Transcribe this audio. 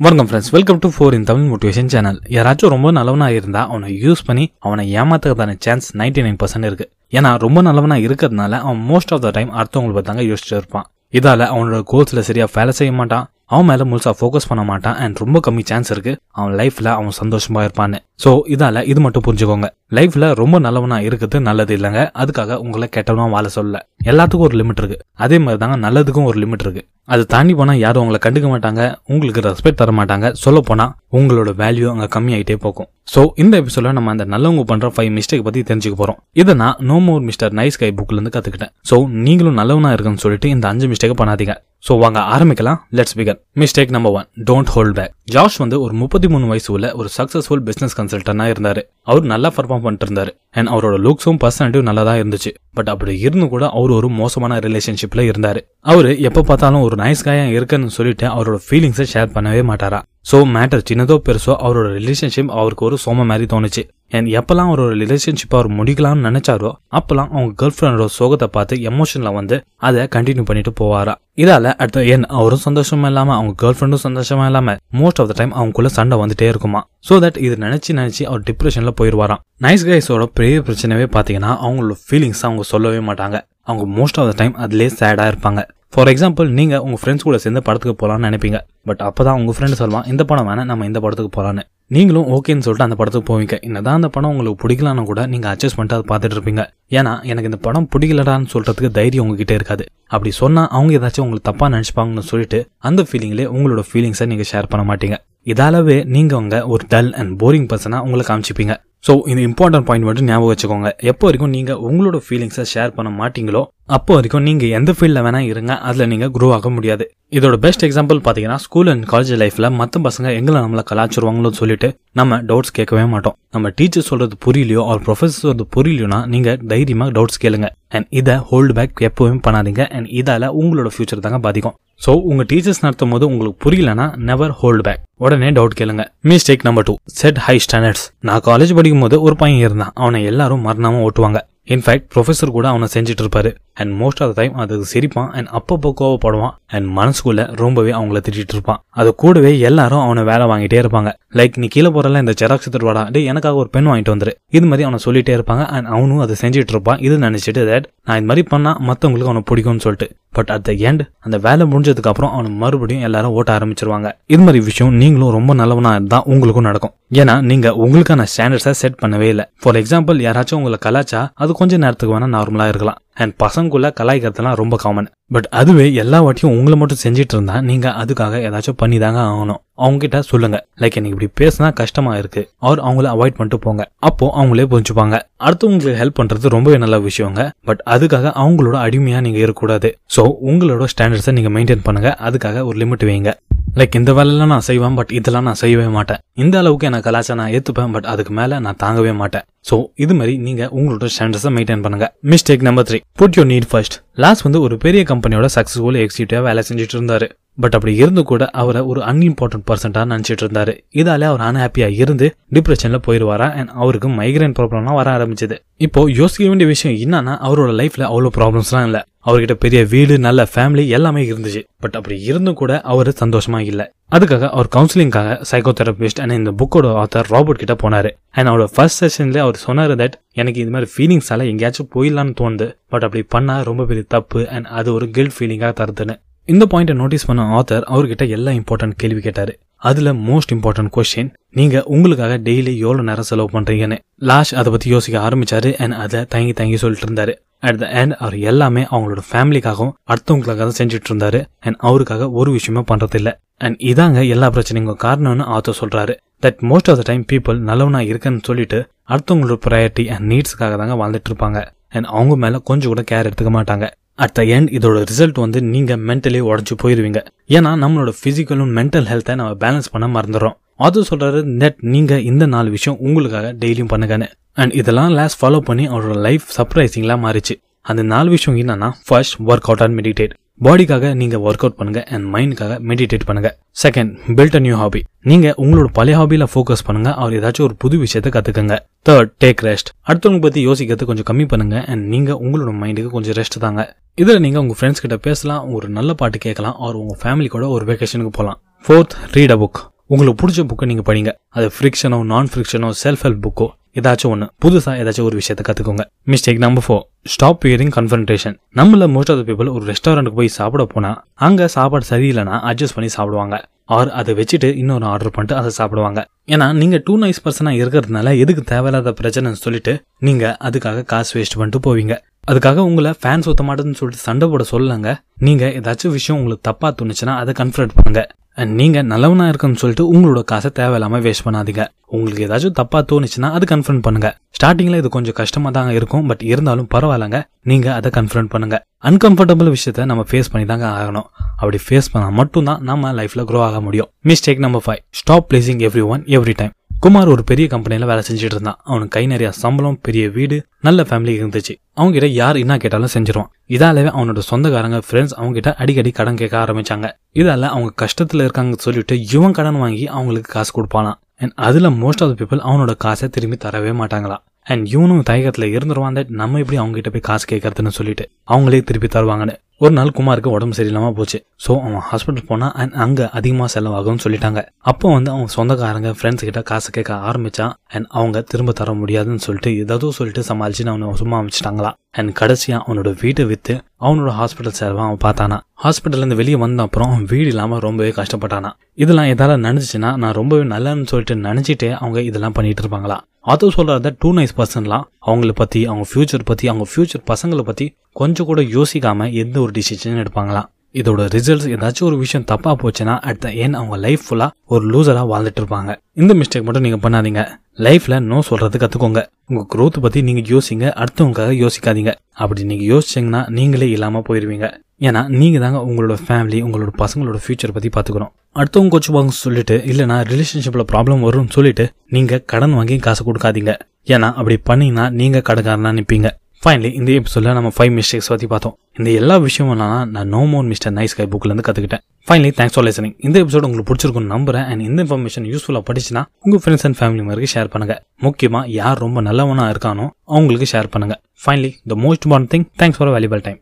வணக்கம் friends welcome to four in Tamil motivation channel யாராச்சும் ரொம்ப நல்லவனா இருந்தால் அவனை யூஸ் பண்ணி அவனை ஏமாத்துறதான சான்ஸ் 99% நைன் பர்சன்ட் இருக்கு. ஏன்னா ரொம்ப நல்லவனா இருக்கிறதுனால அவன் மோஸ்ட் ஆஃப் த டைம் அடுத்தவங்களை பார்த்தாங்க யோசிச்சு இருப்பான். இதால அவனோட கோல்ஸ்ல சரியா வேலை செய்ய மாட்டான். அவன் மேல முழுசா ஃபோக்கஸ் பண்ண மாட்டான் அண்ட் ரொம்ப கம்மி சான்ஸ் இருக்கு. அவன் லைஃப்ல அவன் சந்தோஷமா இருப்பான்னு. சோ இதால இது மட்டும் புரிஞ்சுக்கோங்க. லைஃப்ல ரொம்ப நல்லவனா இருக்கிறது நல்லது இல்லைங்க. அதுக்காக உங்களை கெட்டவனா வாழ சொல்லல எல்லாத்துக்கும் ஒரு லிமிட் இருக்கு. அதே மாதிரி தாங்க நல்லதுக்கும் ஒரு லிமிட் இருக்கு. அது தாண்டி போனா யாரும் உங்களை கண்டுக்க மாட்டாங்க. உங்களுக்கு ரெஸ்பெக்ட் தர மாட்டாங்க. சொல்ல போனா உங்களோட வேல்யூ அங்க கம்மியாயிட்டே போகும். சோ இந்த எபிசோட நம்ம அந்த நல்லவங்க பண்ற ஃபைவ் மிஸ்டேக் பத்தி தெரிஞ்சுக்க போறோம். இதை நான் no more mister nice guy புக்ல இருந்து கத்துக்கிட்டேன். சோ நீங்களும் நல்லவனா இருக்குன்னு சொல்லிட்டு இந்த அஞ்சு மிஸ்டேக் பண்ணாதீங்க. ஸோ வாங்க ஆரம்பிக்கலாம். Let's begin mistake number one don't hold back Josh வந்து ஒரு முப்பத்தி மூணு வயசு உள்ள ஒரு சக்சஸ்ஃபுல் பிசினஸ் கன்சல்டன்டாக இருந்தார். அவர் நல்லா பர்ஃபார்ம் பண்ணிட்டு இருந்தார் அண்ட் அவரோட லுக்ஸும் பர்சனாலிட்டியும் நல்லா தான் இருந்துச்சு. பட் அப்படி இருந்து கூட அவர் ஒரு மோசமான ரிலேஷன்ஷிப்பில் இருந்தார். அவர் எப்போ பார்த்தாலும் ஒரு நைஸ் காயாக இருக்குன்னு சொல்லிட்டு அவரோட ஃபீலிங்ஸை ஷேர் பண்ணவே மாட்டாரா? சோ மேட்டர் சின்னதோ பெருசோ அவரோட ரிலேஷன்ஷிப் அவருக்கு ஒரு சோம மாதிரி தோணுச்சு. அண்ட் எப்பெல்லாம் அவரோட ரிலேஷன்ஷிப் அவர் முடிக்கலாம்னு நினைச்சாரோ அப்பெல்லாம் அவங்க கேர்ள் ஃப்ரெண்டோட சோகத்தை பார்த்து எமோஷன்ல வந்து அதை கண்டினியூ பண்ணிட்டு போவாரா. இதால அடுத்த என் அவரும் சந்தோஷமா இல்லாம அவங்க கேர்ள் ஃப்ரெண்டும் சந்தோஷமா இல்லாம மோஸ்ட் ஆஃப் த டைம் அவங்களுக்குள்ள சண்டை வந்துட்டே இருக்குமா. சோ தட் இது நினைச்சு நினைச்சு அவர் டிப்ரெஷன்ல போயிருவாராம். நைஸ் கைஸோட பெரிய பிரச்சனையே பாத்தீங்கன்னா அவங்களோட ஃபீலிங்ஸ் அவங்க சொல்லவே மாட்டாங்க. அவங்க மோஸ்ட் ஆஃப் த டைம் அதுலேயே சேடா இருப்பாங்க. ஃபார் எக்ஸாம்பிள் நீங்கள் உங்கள் ஃப்ரெண்ட்ஸ் கூட சேர்ந்து படத்துக்கு போகலான்னு நினைப்பீங்க. பட் அப்போ தான் உங்கள் ஃப்ரெண்டு சொல்லுவான் இந்த படம் வேணால் நம்ம இந்த படத்துக்கு போகலான்னு நீங்களும் ஓகேன்னு சொல்லிட்டு அந்த படத்துக்கு போவீங்க. என்னதான் அந்த படம் உங்களுக்கு பிடிக்கலான்னு கூட நீங்கள் அட்ஜஸ்ட் பண்ணிட்டு அதை பார்த்துட்டு இருப்பீங்க. ஏன்னா எனக்கு இந்த படம் பிடிக்கலடான்னு சொல்றதுக்கு தைரியம் உங்ககிட்ட இருக்காது. அப்படி சொன்னா அவங்க ஏதாச்சும் உங்களுக்கு தப்பா நினைச்சுப்பாங்கன்னு சொல்லிட்டு அந்த ஃபீலிங்லேயே உங்களோட ஃபீலிங்ஸை நீங்க ஷேர் பண்ண மாட்டீங்க. இதாலவே நீங்க அவங்க ஒரு டல் அண்ட் போரிங் பர்சனா உங்களை காமிச்சிப்பீங்க. ஸோ இந்த இம்பார்ட்டன்ட் பாயிண்ட் மட்டும் ஞாபகம் வச்சுக்கோங்க. எப்போ வரைக்கும் நீங்க உங்களோட ஃபீலிங்ஸை ஷேர் பண்ண மாட்டீங்களோ அப்போ வரைக்கும் நீங்க எந்த ஃபீல்டில் வேணா இருங்க. அதில் நீங்க குரோ ஆக முடியாது. இதோட பெஸ்ட் எக்ஸாம்பிள் பார்த்தீங்கன்னா ஸ்கூல் அண்ட் காலேஜ் லைஃப்ல மற்ற பசங்க எங்களை நம்மளை கலாச்சிருவாங்களோ சொல்லிட்டு நம்ம டவுட்ஸ் கேட்கவே மாட்டோம். நம்ம டீச்சர் சொல்றது புரியலையோ அவர் ப்ரொஃபசர் சொல்றது புரியலையோனா நீங்க தைரியமாக டவுட்ஸ் கேளுங்க. அண்ட் இதை ஹோல்டு பேக் எப்பவுமே பண்ணாதீங்க. அண்ட் இதால உங்களோட ஃபியூச்சர் தாங்க பாதிக்கும். ஸோ உங்க டீச்சர்ஸ் நடத்தும் போது உங்களுக்கு புரியலனா நெவர் ஹோல்டு பேக் உடனே டவுட் கேளுங்க. Mistake number two set high standards நான் காலேஜ் படிக்கும் போது ஒரு பையன் இருந்தான். அவனை எல்லாரும் மரணமாக ஓட்டுவாங்க. இன்ஃபேக்ட் ப்ரொஃபசர் கூட அவனை செஞ்சுட்டு இருப்பாரு and most of the time அதுக்கு சிரிப்பான். அண்ட் அப்பப்போ கோவப்படுவான். அண்ட் மனசுக்குள்ள ரொம்பவே அவங்கள திட்டிட்டு இருப்பான் அது கூடவே எல்லாரும் அவனை வேலை வாங்கிட்டே இருப்பாங்க. லைக் நீ கீழே போறல இந்த ஜெராக்ஸ் திருவாடா வாடா. டே எனக்காக ஒரு பெண் வாங்கிட்டு வந்துரு. இது மாதிரி அவனை சொல்லிட்டே இருப்பாங்க. அண்ட் அவனும் அதை செஞ்சுட்டு இருப்பான் இது நினைச்சிட்டு தட் நான் இது மாதிரி பண்ணா மத்தவங்களுக்கு அவனை பிடிக்கும்னு சொல்லிட்டு. பட் அட் த எண்ட் அந்த வேலை முடிஞ்சதுக்கு அப்புறம் அவனை மறுபடியும் எல்லாரும் ஓட்ட ஆரம்பிச்சிருவாங்க. இது மாதிரி விஷயம் நீங்களும் ரொம்ப நல்லவனா இருந்தா உங்களுக்கும் நடக்கும். ஏன்னா நீங்க உங்களுக்கான ஸ்டாண்டர்ட்ஸை செட் பண்ணவே இல்லை. ஃபார் எக்ஸாம்பிள் யாராச்சும் உங்களை கலாச்சா அது கொஞ்ச நேரத்துக்கு வேணா நார்மலா இருக்கலாம். அண்ட் பசங்களுக்குள்ள கலாய்க்கிறதுலாம் ரொம்ப காமன் பட் அதுவே எல்லா வாட்டியும் உங்களை மட்டும் செஞ்சுட்டு இருந்தா நீங்க அதுக்காக ஏதாச்சும் பண்ணி தாங்க ஆகணும். அவங்க கிட்ட சொல்லுங்க. லைக் எனக்கு இப்படி பேசினா கஷ்டமா இருக்கு. அவர் அவங்கள அவாய்ட் பண்ணிட்டு போங்க. அப்போ அவங்களே புரிஞ்சுப்பாங்க. அடுத்தவங்களுக்கு ஹெல்ப் பண்றது ரொம்பவே நல்ல விஷயங்க. பட் அதுக்காக அவங்களோட அடிமையா நீங்க இருக்கக்கூடாது. ஸோ உங்களோட ஸ்டாண்டர்ட்ஸை நீங்க மெயின்டைன் பண்ணுங்க. அதுக்காக ஒரு லிமிட் வைங்க. லைக் இந்த வேலையெல்லாம் நான் செய்வேன் பட் இதெல்லாம் நான் செய்யவே மாட்டேன். இந்த அளவுக்கு எனக்கு கலாச்சாரம் நான் ஏற்றுப்பேன் பட் அதுக்கு மேலே நான் தாங்கவே மாட்டேன். ஸோ இது மாதிரி நீங்கள் உங்களோட ஸ்டாண்டர்ஸை மெயின்டைன் பண்ணுங்க. Mistake number three put your need first last வந்து ஒரு பெரிய கம்பெனியோட சக்ஸஸ்ஃபுல் எக்ஸிக்யூட்டிவாக வேலை செஞ்சுட்டு இருந்தாரு. பட் அப்படி இருந்து கூட அவரை ஒரு அன்இம்பார்ட்டன்ட் பர்சன்டா நினச்சிட்டு இருந்தாரு. இதால அவர் அன்ஹாப்பியாக இருந்து டிப்ரெஷனில் போயிடுவாரா அண்ட் அவருக்கு மைக்ரைன் ப்ராப்ளம்லாம் வர ஆரம்பிச்சது. இப்போ யோசிக்க வேண்டிய விஷயம் என்னன்னா அவரோட லைஃப்ல அவ்வளோ ப்ராப்ளம்ஸ்லாம் இல்லை. அவர்கிட்ட பெரிய வீடு நல்ல ஃபேமிலி எல்லாமே இருந்துச்சு. பட் அப்படி இருந்தும் கூட அவர் சந்தோஷமா இல்லை. அதுக்காக அவர் கவுன்சிலிங்காக சைக்கோ தெரபிஸ்ட் அண்ட் இந்த புக்கோட ஆத்தர் ராபர்ட் கிட்ட போனாரு. அண்ட் அவரோட ஃபர்ஸ்ட் செஷன்ல அவர் சொன்னார் தட் எனக்கு இது மாதிரி ஃபீலிங்ஸால எங்கேயாச்சும் போயிடலான்னு தோணுது. பட் அப்படி பண்ணா ரொம்ப பெரிய தப்பு. அண்ட் அது ஒரு கில்ட் ஃபீலிங்காக தருதுன்னு. இந்த பாயிண்ட்டை நோட்டீஸ் பண்ண ஆத்தர் அவர்கிட்ட எல்லா இம்பார்ட்டன்ட் கேள்வி கேட்டாரு. அதுல மோஸ்ட் இம்பார்ட்டன்ட் கொஸ்டின் நீங்க உங்களுக்காக டெய்லி எவ்வளவு நேரம் செலவு பண்றீங்கன்னு. லாஷ் அதை பத்தி யோசிக்க ஆரம்பிச்சாரு அண்ட் அதை தங்கி தங்கி சொல்லிட்டு இருந்தாரு. அட் த எண்ட் அவர் எல்லாமே அவங்களோட ஃபேமிலிக்காகவும் அடுத்தவங்களுக்காக தான் செஞ்சுட்டு இருந்தாரு. அண்ட் அவருக்காக ஒரு விஷயமே பண்ணுறதில்ல அண்ட் இதாங்க எல்லா பிரச்சனைக்கும் காரணம்னு ஆத்தர் சொல்றாரு. That most of the time people நல்லவனா இருக்குன்னு சொல்லிட்டு அடுத்தவங்களோட ப்ரையாரிட்டி அண்ட் நீட்ஸ்க்காக தாங்க வாழ்ந்துட்டு இருப்பாங்க. அண்ட் அவங்க மேல கொஞ்சம் கூட கேர் எடுத்துக்க மாட்டாங்க. அட் த எண்ட் இதோட ரிசல்ட் வந்து நீங்கள் மென்டலி உடஞ்சி போயிடுவீங்க ஏன்னா நம்மளோட ஃபிசிக்கலும் மென்டல் ஹெல்த்தை நம்ம பேலன்ஸ் பண்ண மறந்துடுறோம் அது சொல்றாரு நெட் நீங்கள் இந்த நாலு விஷயம் உங்களுக்காக டெய்லியும் பண்ணுங்கன்னு. அண்ட் இதெல்லாம் லாஸ்ட் ஃபாலோ பண்ணி அவரோட லைஃப் சர்ப்ரைசிங்லாம் மாறிச்சு. அந்த நாலு விஷயம் என்னன்னா first work out and meditate பாடிக்காக நீங்கள் ஒர்க் அவுட் பண்ணுங்க அண்ட் மைண்டுக்காக மெடிடேட் பண்ணுங்க. Second build a new hobby நீங்க உங்களோட பழைய ஹாபியில் ஃபோக்கஸ் பண்ணுங்க. அவர் ஏதாச்சும் ஒரு புது விஷயத்த கத்துக்கங்க. தேர்ட் டேக் ரெஸ்ட் அடுத்தவங்க பத்தி யோசிக்கிறது கொஞ்சம் கம்மி பண்ணுங்க அண்ட் நீங்க உங்களோட மைண்டுக்கு கொஞ்சம் ரெஸ்ட் தாங்க. இதுல நீங்க உங்க ஃப்ரெண்ட்ஸ் கிட்ட பேசலாம் ஒரு நல்ல பாட்டு கேட்கலாம் அவர் உங்க ஃபேமிலி கூட ஒரு வெக்கேஷனுக்கு போகலாம் ஃபோர்த் ரீட் அ புக் உங்களுக்கு பிடிச்ச புக்கை நீங்கள் படிங்க. அது ஃப்ரிக்ஷனோ நான் ஃப்ரிக்ஷனோ செல்ஃப் ஹெல்ப் புக்கோ ஏதாச்சும் ஒன்று புதுசாக ஏதாச்சும் ஒரு விஷயத்தை கற்றுக்கோங்க mistake number four stop hearing confrontation நம்மள மோஸ்ட் ஆஃப் த பீப்புள் ஒரு ரெஸ்டாரண்ட்டுக்கு போய் சாப்பிட போனால் அங்கே சாப்பாடு சரியில்லைன்னா அட்ஜஸ்ட் பண்ணி சாப்பிடுவாங்க. ஆர் அதை வச்சுட்டு இன்னொரு ஆர்டர் பண்ணிட்டு அதை சாப்பிடுவாங்க. ஏன்னா நீங்கள் டூ நைஸ் பர்சனாக இருக்கிறதுனால எதுக்கு தேவையில்லாத பிரச்சனைன்னு சொல்லிட்டு நீங்கள் அதுக்காக காசு வேஸ்ட் பண்ணிட்டு போவீங்க. அதுக்காக உங்களை ஃபேன் சுத்த மாட்டேன்னு சொல்லிட்டு சண்டை போட சொல்லலங்க. நீங்கள் ஏதாச்சும் விஷயம் உங்களுக்கு தப்பாக தோணுச்சுன்னா அதை கன்ஃபர்ட் பண்ணுங்க. அண்ட் நீங்கள் நல்லவனாக இருக்குன்னு சொல்லிட்டு உங்களோட காசை தேவையில்லாமல் வேஸ்ட் பண்ணாதீங்க. உங்களுக்கு ஏதாச்சும் தப்பாக தோணுச்சுன்னா அது கன்ஃபர்ம் பண்ணுங்க. ஸ்டார்டிங்கில் இது கொஞ்சம் கஷ்டமாக தாங்க இருக்கும். பட் இருந்தாலும் பரவாயில்லங்க. நீங்கள் அதை கன்ஃபர்ம் பண்ணுங்க. அன்கம்ஃபர்டபுள் விஷயத்த நம்ம ஃபேஸ் பண்ணி தாங்க ஆகணும். அப்படி ஃபேஸ் பண்ணால் மட்டும்தான் நம்ம லைஃப்பில் க்ரோ ஆக முடியும். Mistake number five stop pleasing everyone every time Kumar ஒரு பெரிய கம்பெனியில் வேலை செஞ்சுட்டு இருந்தான். அவனுக்கு கை நிறைய சம்பளம் பெரிய வீடு நல்ல ஃபேமிலி இருந்துச்சு. அவங்க கிட்ட யார் என்ன கேட்டாலும் செஞ்சிருவான். இதாலவே அவனோட சொந்தக்காரங்க ஃப்ரெண்ட்ஸ் அவங்க கிட்ட அடிக்கடி கடன் கேட்க ஆரம்பிச்சாங்க. இதால அவங்க கஷ்டத்துல இருக்காங்கன்னு சொல்லிட்டு இவன் கடன் வாங்கி அவங்களுக்கு காசு கொடுப்பானாம். அண்ட் அதில் மோஸ்ட் ஆஃப் த பீப்புள் அவனோட காசை திரும்பி தரவே மாட்டாங்களா அண்ட் இவனும் தயக்கத்தில் இருந்துருவான். தட் நம்ம எப்படி அவங்ககிட்ட போய் காசு கேட்கறதுன்னு சொல்லிட்டு அவங்களே திருப்பி தருவாங்கன்னு. ஒரு நாள் குமாருக்கு உடம்பு சரியில்லாம போச்சு. ஸோ அவன் ஹாஸ்பிட்டல் போனா அண்ட் அங்க அதிகமா செலவாகும்னு சொல்லிட்டாங்க. அப்போ வந்து அவன் சொந்தக்காரங்க ஃப்ரெண்ட்ஸ் கிட்ட காசு கேட்க ஆரம்பிச்சான். அண்ட் அவங்க திரும்ப தர முடியாதுன்னு சொல்லிட்டு ஏதாவது சொல்லிட்டு சமாளிச்சு அவனை சும்மா வச்சுட்டாங்களா அண்ட் கடைசியா அவனோட வீட்டை வித்து அவனோட ஹாஸ்பிட்டல் செலவை அவன் பார்த்தானா. ஹாஸ்பிட்டல்ல இருந்து வெளியே வந்த அப்புறம் அவன் வீடு இல்லாம ரொம்பவே கஷ்டப்பட்டானா. இதெல்லாம் எதால நினைச்சுன்னா நான் ரொம்பவே நல்லன்னு சொல்லிட்டு நினைச்சிட்டே அவங்க இதெல்லாம் பண்ணிட்டு இருப்பாங்களா? அது சொல்றத டூ நைஸ் பர்சன்லாம் அவங்கள பத்தி அவங்க ஃபியூச்சர் பத்தி அவங்க ஃபியூச்சர் பசங்களை பத்தி கொஞ்சம் கூட யோசிக்காம எந்த ஒரு டிசிஷன் எடுப்பாங்களாம் இதோட ரிசல்ட்ஸ் ஏதாச்சும் ஒரு விஷயம் தப்பா போச்சுன்னா அட் த என் அவங்க லைஃப் ஃபுல்லா ஒரு லூசரா வாழ்ந்துட்டு இருப்பாங்க. இந்த மிஸ்டேக் மட்டும் நீங்க பண்ணாதீங்க. லைஃப்ல நோ சொல்றது கத்துக்கோங்க. உங்க growth பத்தி நீங்க யோசிங்க அடுத்தவங்களுக்காக யோசிக்காதீங்க. அப்படி நீங்க யோசிச்சீங்கன்னா நீங்களே இல்லாம போயிருவீங்க. ஏன்னா நீங்க தாங்க உங்களோட ஃபேமிலி உங்களோட பசங்களோட ஃபியூச்சர் பத்தி பாத்துக்கணும். அடுத்தவங்க கொச்சுவாங்க சொல்லிட்டு இல்லைனா ரிலேஷன்ஷிப்ல ப்ராப்ளம் வரும்னு சொல்லிட்டு நீங்க கடன் வாங்கி காசு கொடுக்காதீங்க. ஏன்னா அப்படி பண்ணீங்கன்னா நீங்க கடைக்காரனா நிப்பீங்க. ஃபைனலி இந்த எபிசோட்ல நம்ம ஃபைவ் மிஸ்டேக்ஸ் பற்றி பார்த்தோம். இந்த எல்லா விஷயமும் நான் no more mister nice guy புக்லேருந்து கற்றுக்கிட்டேன் கத்துக்கிட்டேன். ஃபைனலி தேங்க்ஸ் ஃபார் லிசனிங் இந்த எபிசோட் உங்களுக்கு பிடிச்சிருக்கும்னு நம்புறேன். அண்ட் இந்த இன்ஃபர்மேஷன் யூஸ்ஃபுல்லாக படிச்சுன்னா உங்க ஃப்ரெண்ட்ஸ் அண்ட் ஃபேமிலி மாதிரி ஷேர் பண்ணுங்கள் முக்கியமாக யார் ரொம்ப நல்லவனாக இருக்கானோ அவங்களுக்கு ஷேர் பண்ணுங்க. Finally the most important thing thanks for valuable time